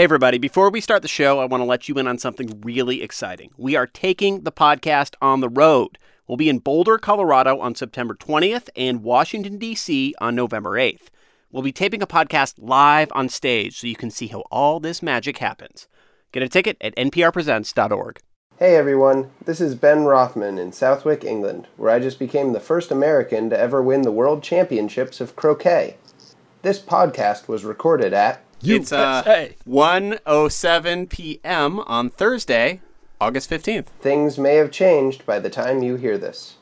Hey, everybody. Before we start the show, I want to let you in on something really exciting. We are taking the podcast on the road. We'll be in Boulder, Colorado on September 20th and Washington, D.C. on November 8th. We'll be taping a podcast live on stage so you can see how all this magic happens. Get a ticket at nprpresents.org. Hey everyone, this is Ben Rothman in Southwick, England, where I just became the first American to ever win the World Championships of Croquet. This podcast was recorded at it's uh, 1.07 p.m. on Thursday, August 15th. Things may have changed by the time you hear this.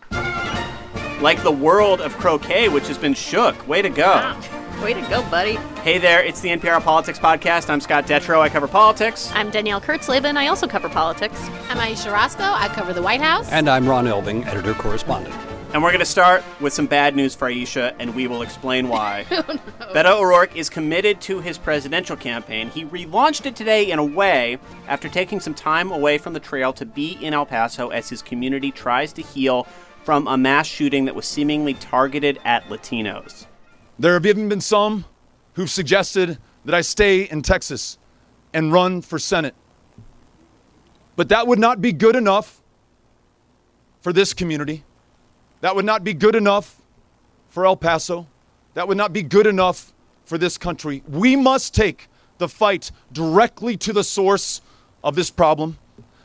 Like the world of croquet, which has been shook. Way to go. Wow. Way to go, buddy. Hey there, it's the NPR Politics Podcast. I'm Scott Detrow. I cover politics. I'm Danielle Kurtzleben. I also cover politics. I'm Ayesha Rascoe. I cover the White House. And I'm Ron Elving, editor correspondent. And we're going to start with some bad news for Ayesha, and we will explain why. oh, no. Beto O'Rourke is committed to his presidential campaign. He relaunched it today in a way after taking some time away from the trail to be in El Paso as his community tries to heal from a mass shooting that was seemingly targeted at Latinos. There have even been some who've suggested that I stay in Texas and run for Senate. But that would not be good enough for this community. That would not be good enough for El Paso. That would not be good enough for this country. We must take the fight directly to the source of this problem.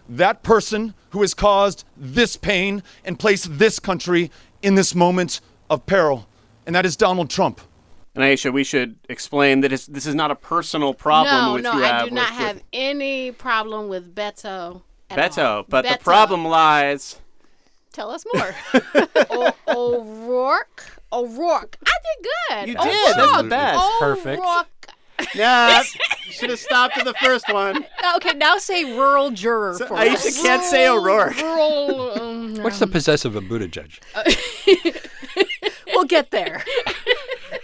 That person who has caused this pain and placed this country in this moment of peril, and that is Donald Trump. And Ayesha, we should explain that this is not a personal problem no, with no, you. No, I do not with, have with any problem with Beto. Beto, but Beto. the problem lies Tell us more. o- O'Rourke. O'Rourke. I did good. You did. That's the best. Perfect. O'Rourke. Yeah, you should have stopped at the first one. Okay, now say rural juror So for Ayesha us. can't say O'Rourke. Rural. Um, What's the possessive of Buttigieg? We'll get there.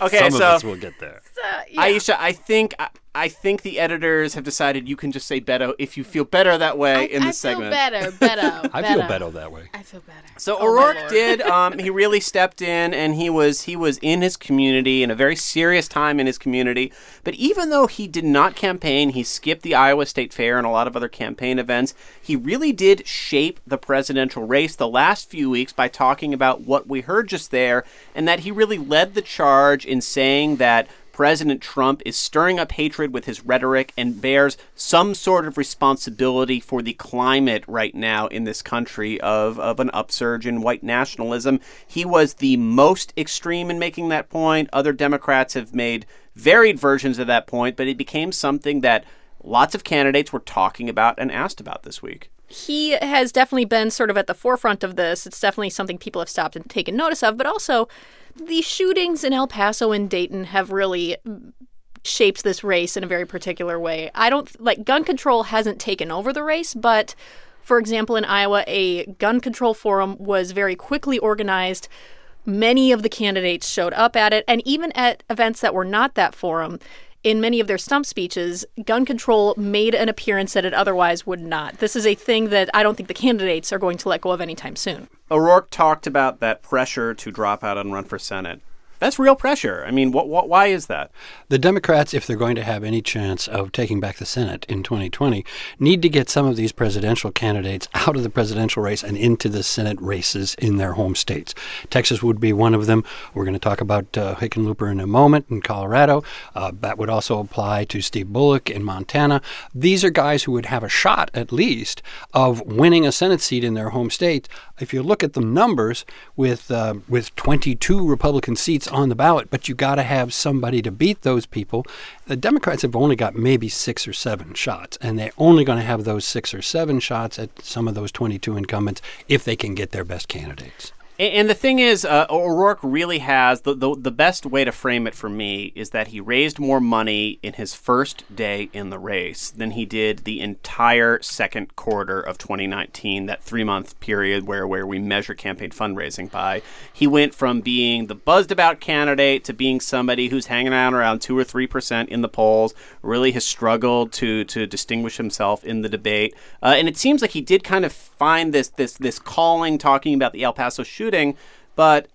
Okay, Some so of us will get there. uh, yeah. Ayesha, I think I, I think the editors have decided you can just say Beto if you feel better that way I, in I this segment. feel better. Beto. I feel better that way. I feel better. So Oh, O'Rourke did. Um, he really stepped in, and he was he was in his community in a very serious time in his community. But even though he did not campaign, he skipped the Iowa State Fair and a lot of other campaign events. He really did shape the presidential race the last few weeks by talking about what we heard just there, and that he really led the charge in saying that. President Trump is stirring up hatred with his rhetoric and bears some sort of responsibility for the climate right now in this country of, of an upsurge in white nationalism. He was the most extreme in making that point. Other Democrats have made varied versions of that point, but it became something that lots of candidates were talking about and asked about this week. He has definitely been sort of at the forefront of this. It's definitely something people have stopped and taken notice of, but also the shootings in El Paso and Dayton have really shaped this race in a very particular way. I don't like gun control hasn't taken over the race, but for example, in Iowa, a gun control forum was very quickly organized. Many of the candidates showed up at it, and even at events that were not that forum, in many of their stump speeches, gun control made an appearance that it otherwise would not. This is a thing that I don't think the candidates are going to let go of anytime soon. O'Rourke talked about that pressure to drop out and run for Senate. That's real pressure. I mean, what, what, why is that? The Democrats, if they're going to have any chance of taking back the Senate in 2020, need to get some of these presidential candidates out of the presidential race and into the Senate races in their home states. Texas would be one of them. We're going to talk about uh, Hickenlooper in a moment in Colorado. Uh, that would also apply to Steve Bullock in Montana. These are guys who would have a shot, at least, of winning a Senate seat in their home state. If you look at the numbers, with uh, with 22 Republican seats on the ballot, but you got to have somebody to beat those people. The Democrats have only got maybe six or seven shots, and they're only going to have those six or seven shots at some of those 22 incumbents if they can get their best candidates. And, the thing is, uh, O'Rourke really has the, the the best way to frame it for me is that he raised more money in his first day in the race than he did the entire second quarter of 2019, that three month period where where we measure campaign fundraising by. He went from being the buzzed about candidate to being somebody who's hanging out around two or three percent in the polls. Really has struggled to to distinguish himself in the debate, uh, and it seems like he did kind of find this this this calling talking about the El Paso shooting, but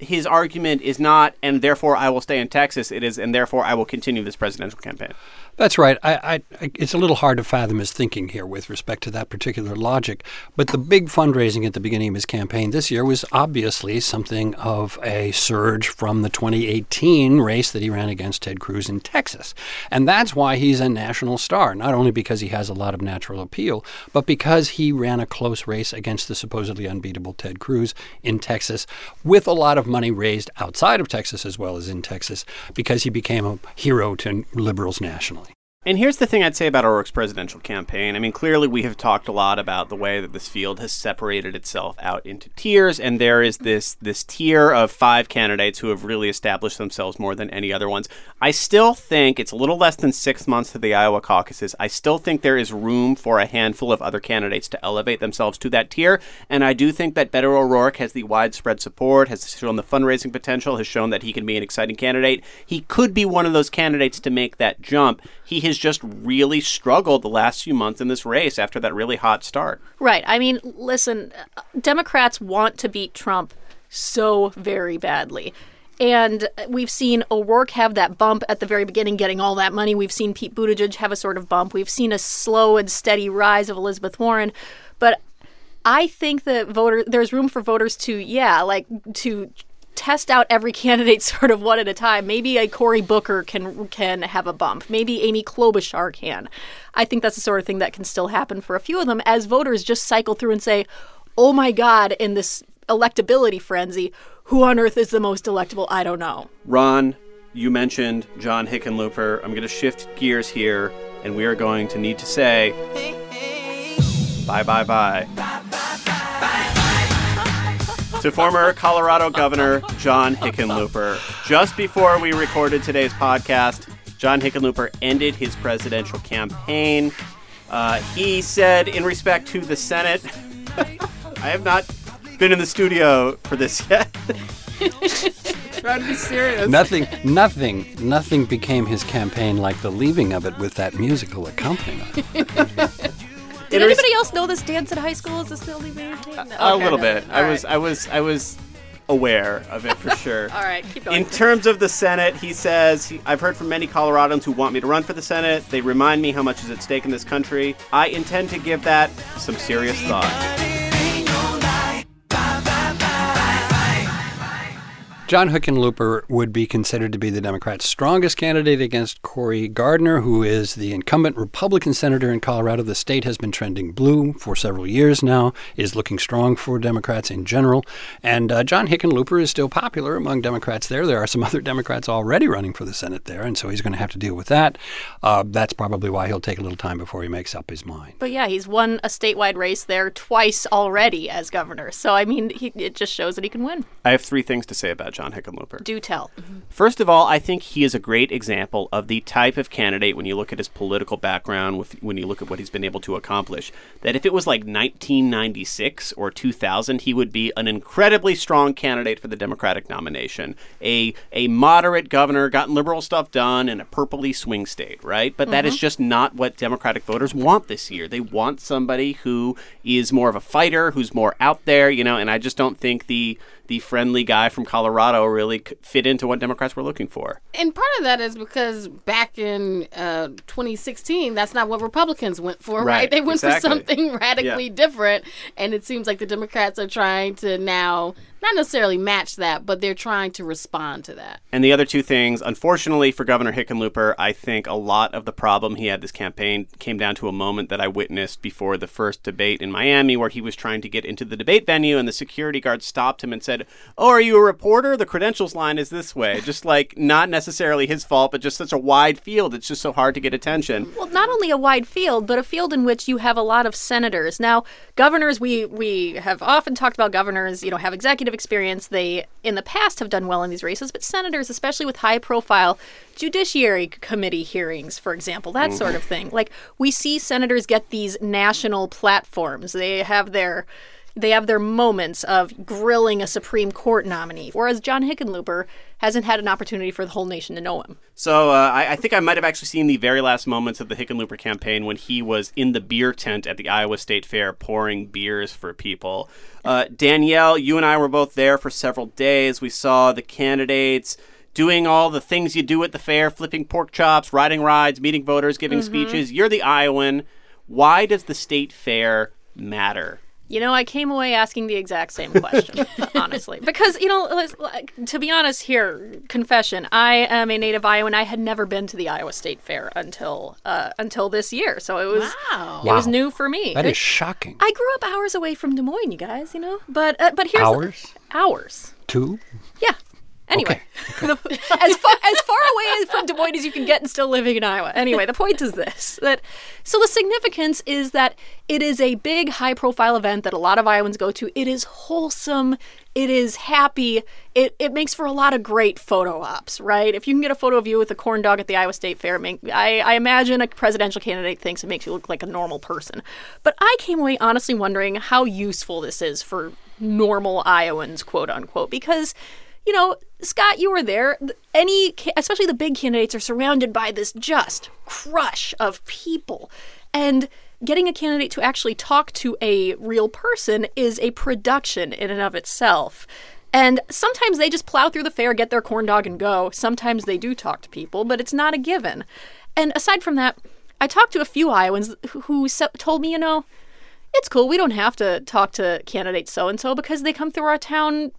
his argument is not, and therefore I will stay in Texas. It is, and therefore I will continue this presidential campaign. That's right. I, I, it's a little hard to fathom his thinking here with respect to that particular logic. But the big fundraising at the beginning of his campaign this year was obviously something of a surge from the 2018 race that he ran against Ted Cruz in Texas. And that's why he's a national star, not only because he has a lot of natural appeal, but because he ran a close race against the supposedly unbeatable Ted Cruz in Texas with a lot of money raised outside of Texas as well as in Texas because he became a hero to liberals nationally. And here's the thing I'd say about O'Rourke's presidential campaign. I mean, clearly we have talked a lot about the way that this field has separated itself out into tiers, and there is this this tier of five candidates who have really established themselves more than any other ones. I still think it's a little less than six months to the Iowa caucuses. I still think there is room for a handful of other candidates to elevate themselves to that tier, and I do think that Beto O'Rourke has the widespread support, has shown the fundraising potential, has shown that he can be an exciting candidate. He could be one of those candidates to make that jump. He has just really struggled the last few months in this race after that really hot start. Right. I mean, listen, Democrats want to beat Trump so very badly. And we've seen O'Rourke have that bump at the very beginning, getting all that money. We've seen Pete Buttigieg have a sort of bump. We've seen a slow and steady rise of Elizabeth Warren. But I think that voter there's room for voters to, yeah, like to test out every candidate sort of one at a time. Maybe a Cory Booker can can have a bump. Maybe Amy Klobuchar can. I think that's the sort of thing that can still happen for a few of them as voters just cycle through and say, "Oh my God!" in this electability frenzy, who on earth is the most electable? I don't know. Ron, you mentioned John Hickenlooper. I'm going to shift gears here, and we are going to need to say bye, bye, bye. To former Colorado Governor John Hickenlooper. Just before we recorded today's podcast, John Hickenlooper ended his presidential campaign. Uh, he said, in respect to the Senate, I have not been in the studio for this yet. Trying to be serious. Nothing, nothing, nothing became his campaign like the leaving of it with that musical accompaniment. Did anybody else know this dance in high school? Is this the only weird thing? No, a okay, little bit. I All was. I was, I was aware of it for sure. All right, keep going. In terms of the Senate, he says, he, I've heard from many Coloradans who want me to run for the Senate. They remind me how much is at stake in this country. I intend to give that some serious thought. John Hickenlooper would be considered to be the Democrats' strongest candidate against Cory Gardner, who is the incumbent Republican senator in Colorado. The state has been trending blue for several years now, is looking strong for Democrats in general. And uh, John Hickenlooper is still popular among Democrats there. There are some other Democrats already running for the Senate there, and so he's going to have to deal with that. Uh, that's probably why he'll take a little time before he makes up his mind. But yeah, he's won a statewide race there twice already as governor. So I mean, he, it just shows that he can win. I have three things to say about John Hickenlooper. Do tell. Mm-hmm. First of all, I think he is a great example of the type of candidate when you look at his political background, with, when you look at what he's been able to accomplish, that if it was like 1996 or 2000, he would be an incredibly strong candidate for the Democratic nomination. A, a moderate governor, gotten liberal stuff done in a purpley swing state, right? But that is mm-hmm. just not what Democratic voters want this year. They want somebody who is more of a fighter, who's more out there, you know, and I just don't think the the friendly guy from Colorado really fit into what Democrats were looking for. And part of that is because back in uh, 2016, that's not what Republicans went for, right? Right, They went exactly. for something radically Yeah. different. And it seems like the Democrats are trying to now not necessarily match that, but they're trying to respond to that. And the other two things, unfortunately for Governor Hickenlooper, I think a lot of the problem he had this campaign came down to a moment that I witnessed before the first debate in Miami where he was trying to get into the debate venue and the security guard stopped him and said, Oh, are you a reporter? The credentials line is this way. Just like not necessarily his fault, but just such a wide field. It's just so hard to get attention. Well, not only a wide field, but a field in which you have a lot of senators. Now, governors, we we have often talked about governors, you know, have executive experience. They in the past have done well in these races, but senators, especially with high profile judiciary committee hearings, for example, that sort of thing. Like we see senators get these national platforms. They have their they have their moments of grilling a Supreme Court nominee, whereas John Hickenlooper hasn't had an opportunity for the whole nation to know him. So uh, I, I think I might have actually seen the very last moments of the Hickenlooper campaign when he was in the beer tent at the Iowa State Fair pouring beers for people. Uh, Danielle, you and I were both there for several days. We saw the candidates doing all the things you do at the fair, flipping pork chops, riding rides, meeting voters, giving speeches. You're the Iowan. Why does the state fair matter? You know, I came away asking the exact same question, honestly. Because, you know, like, to be honest here, confession, I am a native Iowan. I had never been to the Iowa State Fair until uh, until this year. So it was Wow. it was new for me. That is shocking. I grew up hours away from Des Moines, you guys, you know? But uh, but here's Hours? hours. Two? Yeah. Anyway, the- as far as far away from Des Moines as you can get and still living in Iowa. Anyway, the point is this: that so the significance is that it is a big, high-profile event that a lot of Iowans go to. It is wholesome. It is happy. It, it makes for a lot of great photo ops, right? If you can get a photo of you with a corn dog at the Iowa State Fair, make, I, I imagine a presidential candidate thinks it makes you look like a normal person. But I came away honestly wondering how useful this is for normal Iowans, quote unquote, because you know, Scott, you were there. Any, especially the big candidates, are surrounded by this just crush of people, and getting a candidate to actually talk to a real person is a production in and of itself. And sometimes they just plow through the fair, get their corn dog, and go. Sometimes they do talk to people, but it's not a given. And aside from that, I talked to a few Iowans who, told me, you know, it's cool. We don't have to talk to candidate so and so because they come through our town.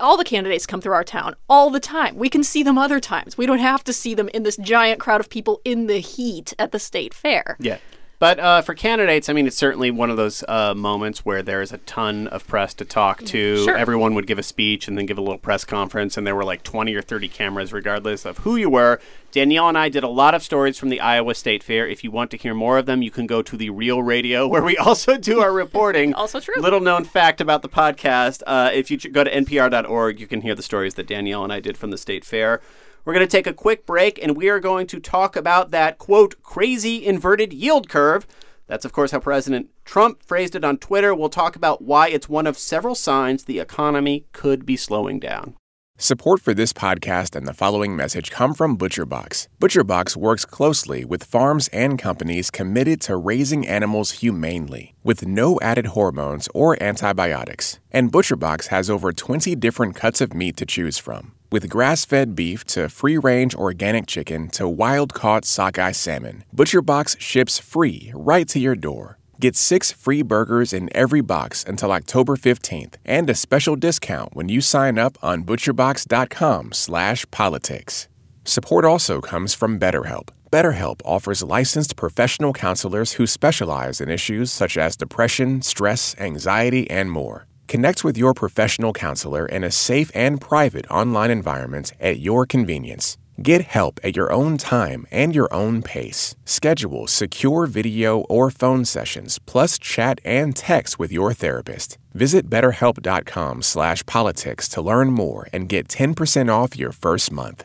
All the candidates come through our town all the time. We can see them other times. We don't have to see them in this giant crowd of people in the heat at the state fair. Yeah. But uh, for candidates, I mean, it's certainly one of those uh, moments where there's a ton of press to talk to. Sure. Everyone would give a speech and then give a little press conference, and there were like 20 or 30 cameras, regardless of who you were. Danielle and I did a lot of stories from the Iowa State Fair. If you want to hear more of them, you can go to the Real Radio, where we also do our reporting. Also true. Little known fact about the podcast uh, if you go to npr.org, you can hear the stories that Danielle and I did from the State Fair. We're going to take a quick break and we are going to talk about that quote, crazy inverted yield curve. That's, of course, how President Trump phrased it on Twitter. We'll talk about why it's one of several signs the economy could be slowing down. Support for this podcast and the following message come from ButcherBox. ButcherBox works closely with farms and companies committed to raising animals humanely, with no added hormones or antibiotics. And ButcherBox has over 20 different cuts of meat to choose from, with grass-fed beef to free-range organic chicken to wild-caught sockeye salmon. ButcherBox ships free right to your door. Get six free burgers in every box until October 15th and a special discount when you sign up on butcherbox.com slash politics. Support also comes from BetterHelp. BetterHelp offers licensed professional counselors who specialize in issues such as depression, stress, anxiety, and more. Connect with your professional counselor in a safe and private online environment at your convenience. Get help at your own time and your own pace. Schedule secure video or phone sessions, plus chat and text with your therapist. Visit betterhelp.com slash politics to learn more and get 10% off your first month.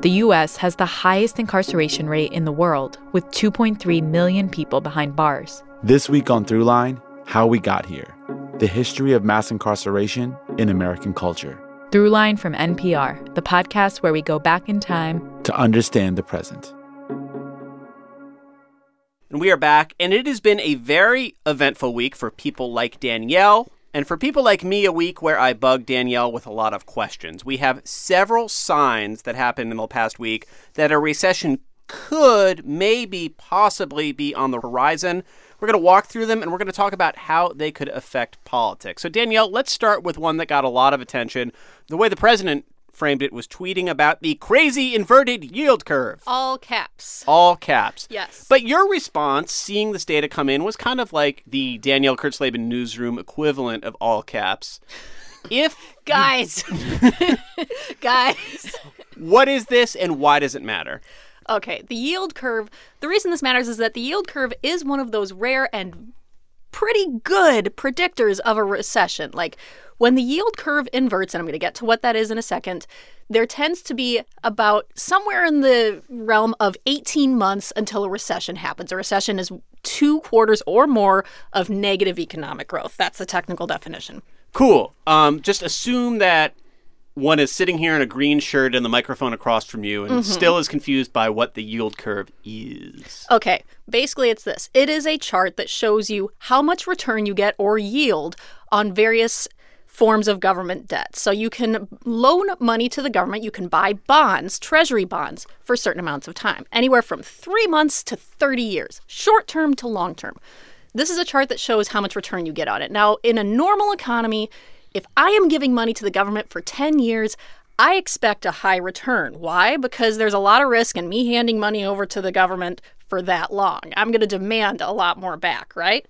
The U.S. has the highest incarceration rate in the world, with 2.3 million people behind bars. This week on Throughline, How We Got Here The History of Mass Incarceration in American Culture. Throughline from NPR, the podcast where we go back in time. To understand the present. And we are back, and it has been a very eventful week for people like Danielle, and for people like me, a week where I bug Danielle with a lot of questions. We have several signs that happened in the past week that a recession could, maybe, possibly be on the horizon. We're going to walk through them and we're going to talk about how they could affect politics. So, Danielle, let's start with one that got a lot of attention. The way the president framed it was tweeting about the crazy inverted yield curve. All caps. All caps. Yes. But your response, seeing this data come in, was kind of like the Danielle Kurtzleben newsroom equivalent of all caps. If Guys. Guys. what is this and why does it matter? Okay, the yield curve. The reason this matters is that the yield curve is one of those rare and pretty good predictors of a recession. Like when the yield curve inverts, and I'm going to get to what that is in a second, there tends to be about somewhere in the realm of 18 months until a recession happens. A recession is two quarters or more of negative economic growth. That's the technical definition. Cool. Um, just assume that one is sitting here in a green shirt and the microphone across from you and Mm-hmm. still is confused by what the yield curve is. Okay, basically it's this. It is a chart that shows you how much return you get or yield on various forms of government debt. So you can loan money to the government, you can buy bonds, treasury bonds for certain amounts of time, anywhere from 3 months to 30 years, short term to long term. This is a chart that shows how much return you get on it. Now, in a normal economy, if I am giving money to the government for 10 years, I expect a high return. Why? Because there's a lot of risk in me handing money over to the government for that long. I'm going to demand a lot more back, right?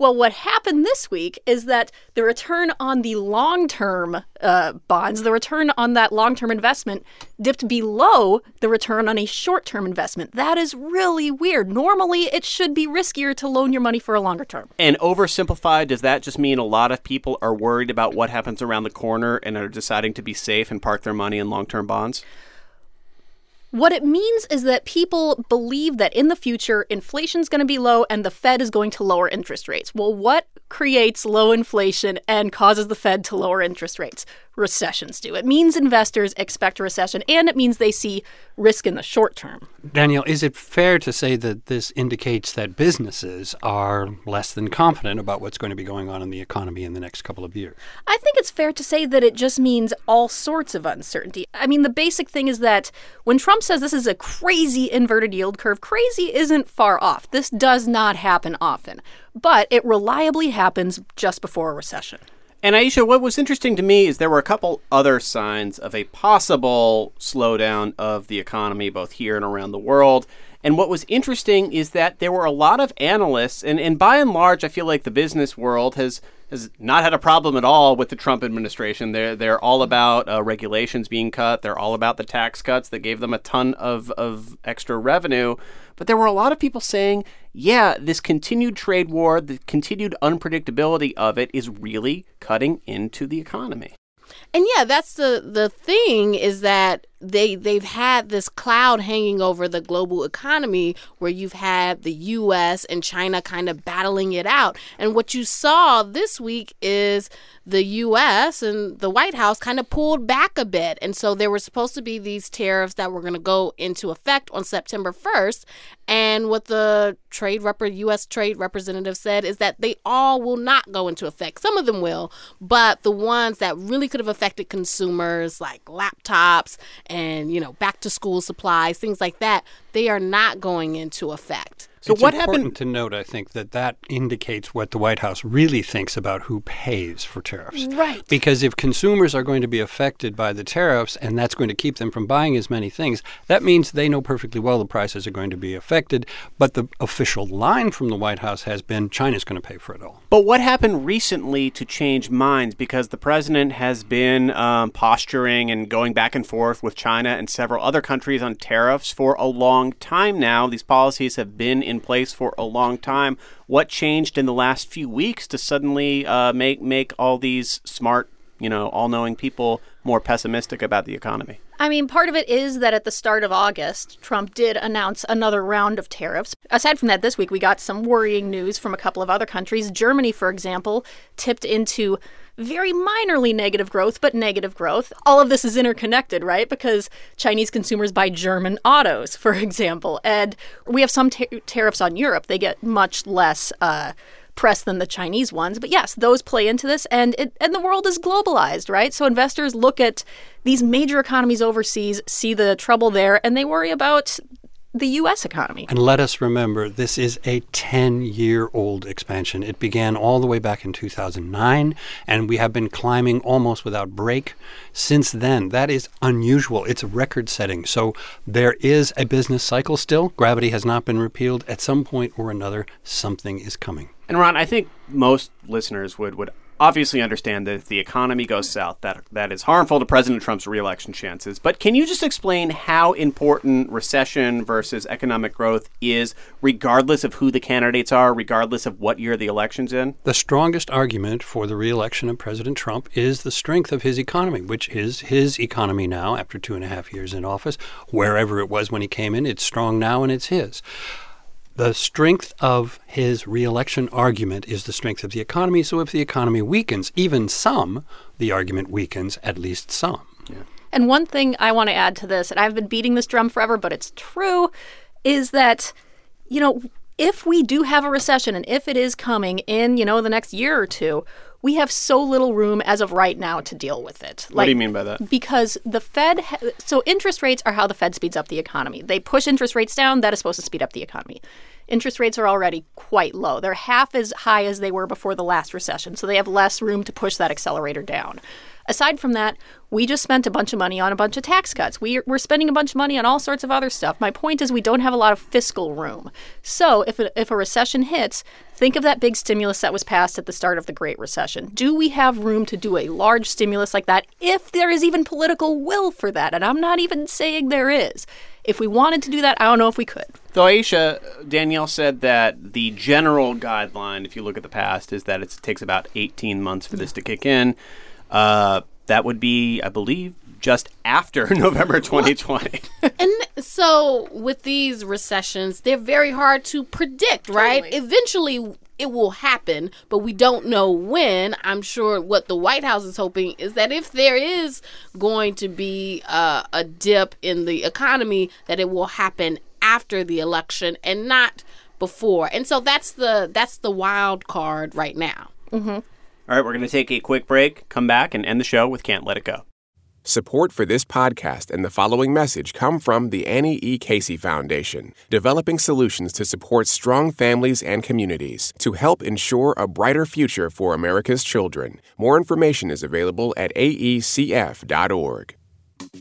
Well, what happened this week is that the return on the long term uh, bonds, the return on that long term investment, dipped below the return on a short term investment. That is really weird. Normally, it should be riskier to loan your money for a longer term. And oversimplified, does that just mean a lot of people are worried about what happens around the corner and are deciding to be safe and park their money in long term bonds? What it means is that people believe that in the future, inflation's going to be low and the Fed is going to lower interest rates. Well, what creates low inflation and causes the Fed to lower interest rates? Recessions do. It means investors expect a recession and it means they see risk in the short term. Daniel, is it fair to say that this indicates that businesses are less than confident about what's going to be going on in the economy in the next couple of years? I think it's fair to say that it just means all sorts of uncertainty. I mean, the basic thing is that when Trump says this is a crazy inverted yield curve, crazy isn't far off. This does not happen often, but it reliably happens just before a recession. And Ayesha, what was interesting to me is there were a couple other signs of a possible slowdown of the economy, both here and around the world. And what was interesting is that there were a lot of analysts, and, and by and large, I feel like the business world has has not had a problem at all with the Trump administration. They're they're all about uh, regulations being cut. They're all about the tax cuts that gave them a ton of of extra revenue. But there were a lot of people saying, yeah, this continued trade war, the continued unpredictability of it is really cutting into the economy. And yeah, that's the the thing is that they they've had this cloud hanging over the global economy where you've had the US and China kind of battling it out. And what you saw this week is the US and the White House kind of pulled back a bit. And so there were supposed to be these tariffs that were going to go into effect on September 1st. And what the trade rep- US trade representative said is that they all will not go into effect. Some of them will, but the ones that really could have affected consumers like laptops and you know back to school supplies things like that they are not going into effect So it's what important happened? to note, I think, that that indicates what the White House really thinks about who pays for tariffs. Right. Because if consumers are going to be affected by the tariffs and that's going to keep them from buying as many things, that means they know perfectly well the prices are going to be affected. But the official line from the White House has been China's going to pay for it all. But what happened recently to change minds? Because the president has been um, posturing and going back and forth with China and several other countries on tariffs for a long time now. These policies have been in place for a long time. What changed in the last few weeks to suddenly uh, make make all these smart, you know, all-knowing people more pessimistic about the economy? I mean, part of it is that at the start of August, Trump did announce another round of tariffs. Aside from that, this week we got some worrying news from a couple of other countries. Germany, for example, tipped into very minorly negative growth, but negative growth. All of this is interconnected, right? Because Chinese consumers buy German autos, for example. And we have some ta- tariffs on Europe. They get much less. Uh, press than the Chinese ones. But yes, those play into this and it and the world is globalized, right? So investors look at these major economies overseas, see the trouble there, and they worry about the US economy. And let us remember, this is a 10 year old expansion. It began all the way back in 2009, and we have been climbing almost without break since then. That is unusual. It's record setting. So there is a business cycle still. Gravity has not been repealed. At some point or another, something is coming. And Ron, I think most listeners would would obviously understand that if the economy goes south, that that is harmful to President Trump's reelection chances. But can you just explain how important recession versus economic growth is, regardless of who the candidates are, regardless of what year the election's in? The strongest argument for the reelection of President Trump is the strength of his economy, which is his economy now after two and a half years in office. Wherever it was when he came in, it's strong now and it's his. The strength of his reelection argument is the strength of the economy. So if the economy weakens, even some, the argument weakens at least some. Yeah. And one thing I want to add to this, and I've been beating this drum forever, but it's true, is that, you know, if we do have a recession and if it is coming in, you know, the next year or two, we have so little room as of right now to deal with it. what do you mean by that? Because the Fed, ha- so interest rates are how the Fed speeds up the economy. They push interest rates down, that is supposed to speed up the economy. Interest rates are already quite low. They're half as high as they were before the last recession, so they have less room to push that accelerator down. Aside from that, we just spent a bunch of money on a bunch of tax cuts. We, we're spending a bunch of money on all sorts of other stuff. My point is, we don't have a lot of fiscal room. So, if a, if a recession hits, think of that big stimulus that was passed at the start of the Great Recession. Do we have room to do a large stimulus like that if there is even political will for that? And I'm not even saying there is. If we wanted to do that, I don't know if we could. Though Ayesha, Danielle said that the general guideline, if you look at the past, is that it takes about 18 months for this to kick in. Uh, that would be, I believe, just after November 2020. And so with these recessions, they're very hard to predict, right? Totally. Eventually it will happen, but we don't know when. I'm sure what the White House is hoping is that if there is going to be uh, a dip in the economy, that it will happen after the election and not before. And so that's the that's the wild card right now. All right, we're going to take a quick break, come back, and end the show with Can't Let It Go. Support for this podcast and the following message come from the Annie E. Casey Foundation, developing solutions to support strong families and communities to help ensure a brighter future for America's children. More information is available at aecf.org.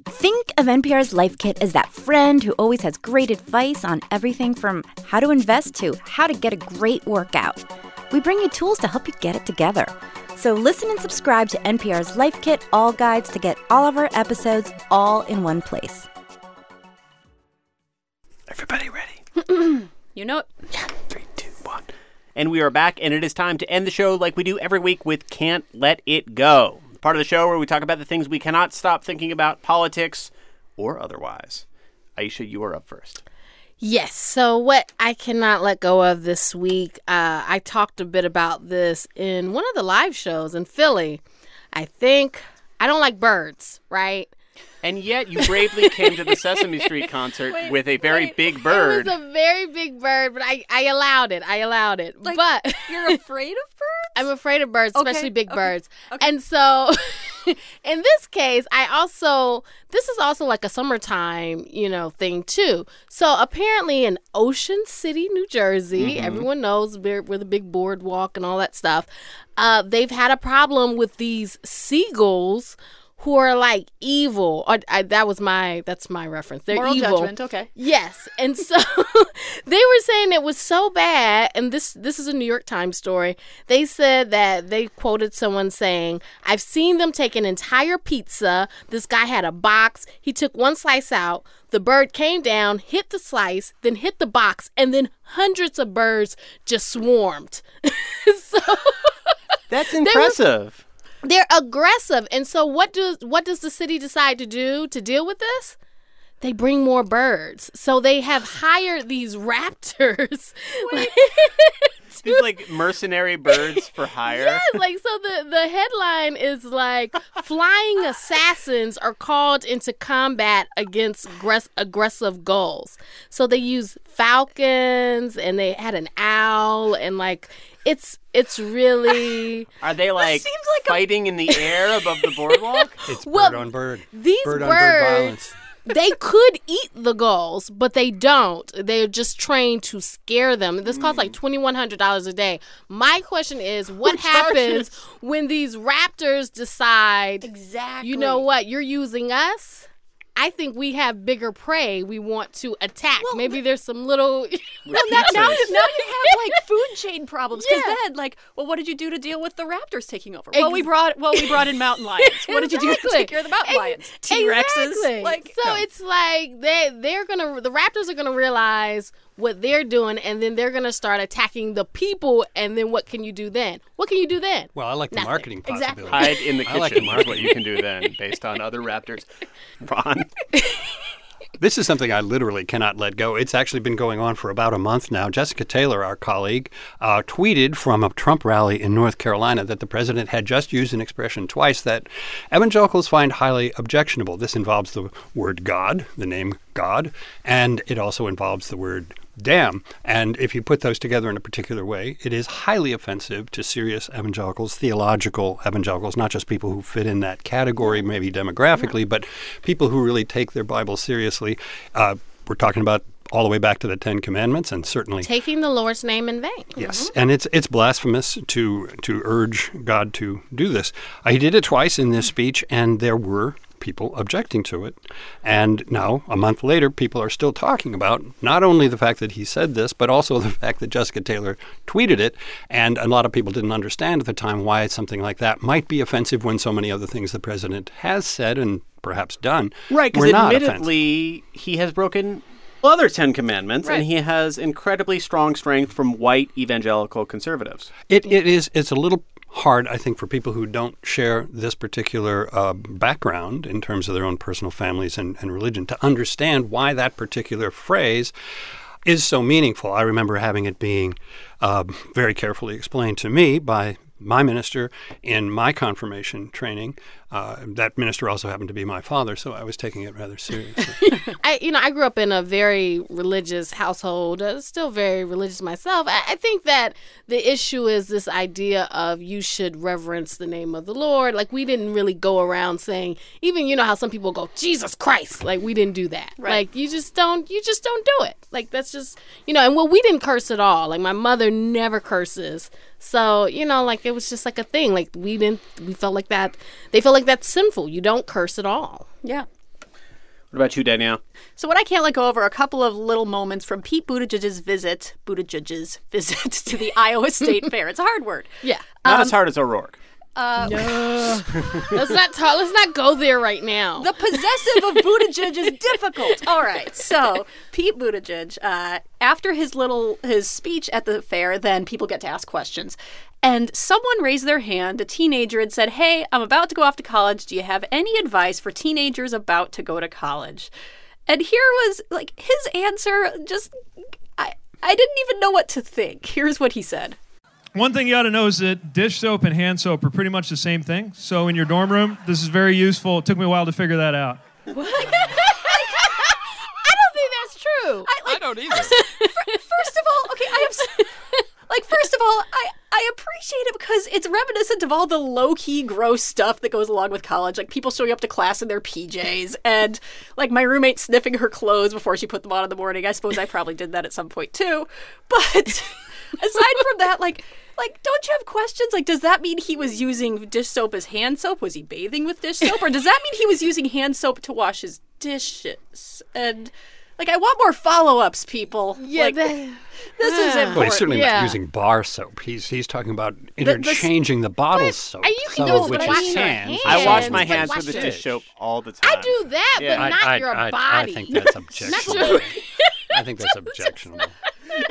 Think of NPR's Life Kit as that friend who always has great advice on everything from how to invest to how to get a great workout. We bring you tools to help you get it together. So listen and subscribe to NPR's Life Kit All Guides to get all of our episodes all in one place. Everybody ready? You know, Yeah. Three, two, one. And we are back, and it is time to end the show like we do every week with Can't Let It Go. Part of the show where we talk about the things we cannot stop thinking about, politics or otherwise. Ayesha, you are up first. Yes. So, what I cannot let go of this week, uh, I talked a bit about this in one of the live shows in Philly. I think I don't like birds, right? And yet you bravely came to the Sesame Street concert with a very Wait, big bird. It was a very big bird, but I, I allowed it. I allowed it. Like, but you're afraid of birds? I'm afraid of birds, Okay, especially big okay, birds. okay. And so in this case, I also this is also like a summertime, you know, thing too. So apparently in Ocean City, New Jersey, Mm-hmm. everyone knows where, where the big boardwalk and all that stuff. Uh, they've had a problem with these seagulls who are like evil. Or, I, that was my that's my reference. They're Moral evil. judgment, okay. Yes, and so they were saying it was so bad, and this this is a New York Times story. They said that they quoted someone saying, "I've seen them take an entire pizza. This guy had a box. He took one slice out. The bird came down, hit the slice, then hit the box, and then hundreds of birds just swarmed." so That's impressive. They're aggressive, and so what does what does the city decide to do to deal with this? They bring more birds. So they have hired these raptors. These like mercenary birds for hire. Yes, like so the the headline is like flying assassins are called into combat against aggress- aggressive gulls. So they use falcons and they had an owl and like it's it's really Are they like, seems like a- fighting in the air above the boardwalk? It's Well, bird on bird. these bird birds on bird violence. they could eat the gulls, but they don't. They're just trained to scare them. This costs like hmm. twenty one hundred dollars a day. My question is, what happens when these raptors decide? Exactly. You know what? You're using us. I think we have bigger prey we want to attack. Maybe there's some little. Well, now, now, now you have like food chain problems. Because Yeah. then, like, well, what did you do to deal with the raptors taking over? well, we brought well, we brought in mountain lions. What did you do to take care of the mountain lions? T Rexes. Exactly. Like, so it's like they they're gonna the Raptors are gonna realize what they're doing, and then they're gonna start attacking the people. And then what can you do then? What can you do then? Well, I like the Nothing. marketing Exactly. possibility. Hide in the kitchen. I like the is what you can do then, based on other raptors. Ron, This is something I literally cannot let go. It's actually been going on for about a month now. Jessica Taylor, our colleague, uh, tweeted from a Trump rally in North Carolina that the president had just used an expression twice that evangelicals find highly objectionable. This involves the word God, the name God, and it also involves the word damn. And if you put those together in a particular way, it is highly offensive to serious evangelicals, theological evangelicals, not just people who fit in that category, maybe demographically, but people who really take their Bible seriously. Uh, we're talking about all the way back to the Ten Commandments, and certainly Taking the Lord's name in vain. Yes, and it's it's blasphemous to to urge God to do this. He did it twice in this speech, and there were people objecting to it. And now, a month later, people are still talking about not only the fact that he said this, but also the fact that Jessica Taylor tweeted it. And a lot of people didn't understand at the time why something like that might be offensive when so many other things the president has said and perhaps done right? were Because not offensive. admittedly, he has broken other Ten Commandments, Right. and he has incredibly strong strength from white evangelical conservatives. It, it is it's a little hard, I think, for people who don't share this particular uh, background in terms of their own personal families and, and religion to understand why that particular phrase is so meaningful. I remember having it being uh, very carefully explained to me by my minister in my confirmation training. Uh, that minister also happened to be my father, so I was taking it rather seriously. I, you know, I grew up in a very religious household, uh, still very religious myself. I, I think that the issue is this idea of you should reverence the name of the Lord. Like we didn't really go around saying, even you know how some people go, Jesus Christ. Like we didn't do that. Right. Like you just don't, you just don't do it. Like that's just, you know. And well, we didn't curse at all. Like my mother never curses. So you know, like it was just like a thing. Like we didn't, we felt like that. They felt like that's sinful. You don't curse at all. yeah. What about you, Danielle? So what I can't let go over a couple of little moments from Pete Buttigieg's visit, Buttigieg's visit to the Iowa State Fair. It's a hard word. Yeah. Not as um, hard as O'Rourke. let's not talk. Let's not go there right now. The possessive of Buttigieg is difficult. All right, so Pete Buttigieg, uh, after his little his speech at the fair, then people get to ask questions, and someone raised their hand, a teenager, and said, "Hey, I'm about to go off to college. Do you have any advice for teenagers about to go to college?" And here was like his answer. Just I I didn't even know what to think. Here's what he said. One thing you ought to know is that dish soap and hand soap are pretty much the same thing. So in your dorm room, this is very useful. It took me a while to figure that out. What? I don't think that's true. I don't either. First of all, okay, I have. Like, first of all, I, I appreciate it because it's reminiscent of all the low key, gross stuff that goes along with college. Like, people showing up to class in their PJs and, like, my roommate sniffing her clothes before she put them on in the morning. I suppose I probably did that at some point too. But aside from that, like, like, don't you have questions? Like, does that mean he was using dish soap as hand soap? Was he bathing with dish soap? Or does that mean he was using hand soap to wash his dishes? And, like, I want more follow ups, people. Yeah, like, that- this is important. Well, he's certainly Yeah. not using bar soap. He's he's talking about interchanging the, bottle soap. you can some do which with is washing your hands. I wash my but hands wash with the dish dish. soap all the time. I do that, Yeah. but I- not I, your I, body. I think that's objectionable. I think that's objectionable.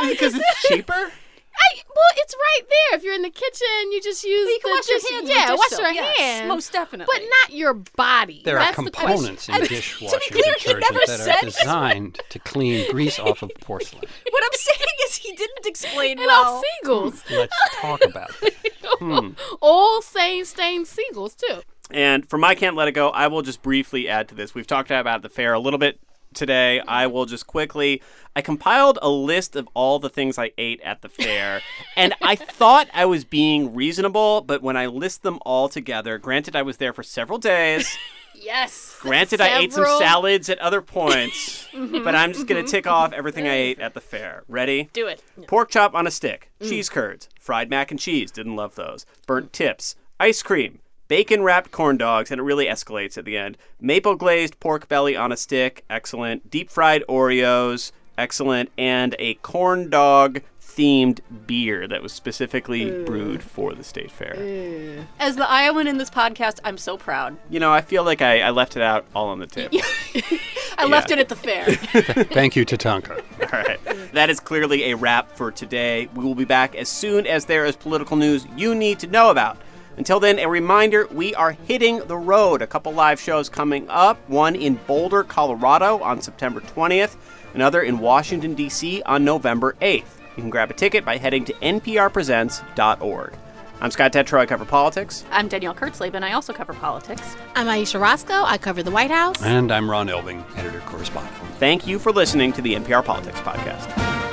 because it's cheaper. I, well, it's right there. If you're in the kitchen, you just use You can the wash your hands Yeah, wash soap, your yes, hands. most definitely. But not your body. There are That's the components in And dishwashing to be clear, he never detergent that are designed to clean grease off of porcelain. What I'm saying is he didn't explain And well. off seagulls. Hmm, let's talk about it. Hmm. All stain stained seagulls, too. And for my can't let it go, I will just briefly add to this. We've talked about the fair a little bit today. I will just quickly. I compiled a list of all the things I ate at the fair, and I thought I was being reasonable, but when I list them all together, granted I was there for several days. Yes. Granted, I ate some salads at other points, mm-hmm, but I'm just going to mm-hmm, tick off mm-hmm. everything I ate at the fair. Ready? Do it. Pork chop on a stick, mm. cheese curds, fried mac and cheese, didn't love those, burnt tips, ice cream, bacon wrapped corn dogs, and it really escalates at the end. Maple glazed pork belly on a stick, excellent. Deep fried Oreos, excellent. And a corn dog themed beer that was specifically brewed for the state fair. As the Iowan in this podcast, I'm so proud. You know, I feel like I, I left it out all on the tip. I left it at the fair. Thank you, Tatanka. All right. That is clearly a wrap for today. We will be back as soon as there is political news you need to know about. Until then, a reminder we are hitting the road. A couple live shows coming up one in Boulder, Colorado on September 20th, another in Washington, D.C. on November 8th. You can grab a ticket by heading to nprpresents.org. I'm Scott Detrow. I cover politics. I'm Danielle Kurtzleben. I also cover politics. I'm Ayesha Rascoe. I cover the White House. And I'm Ron Elving, editor correspondent. Thank you for listening to the NPR Politics Podcast.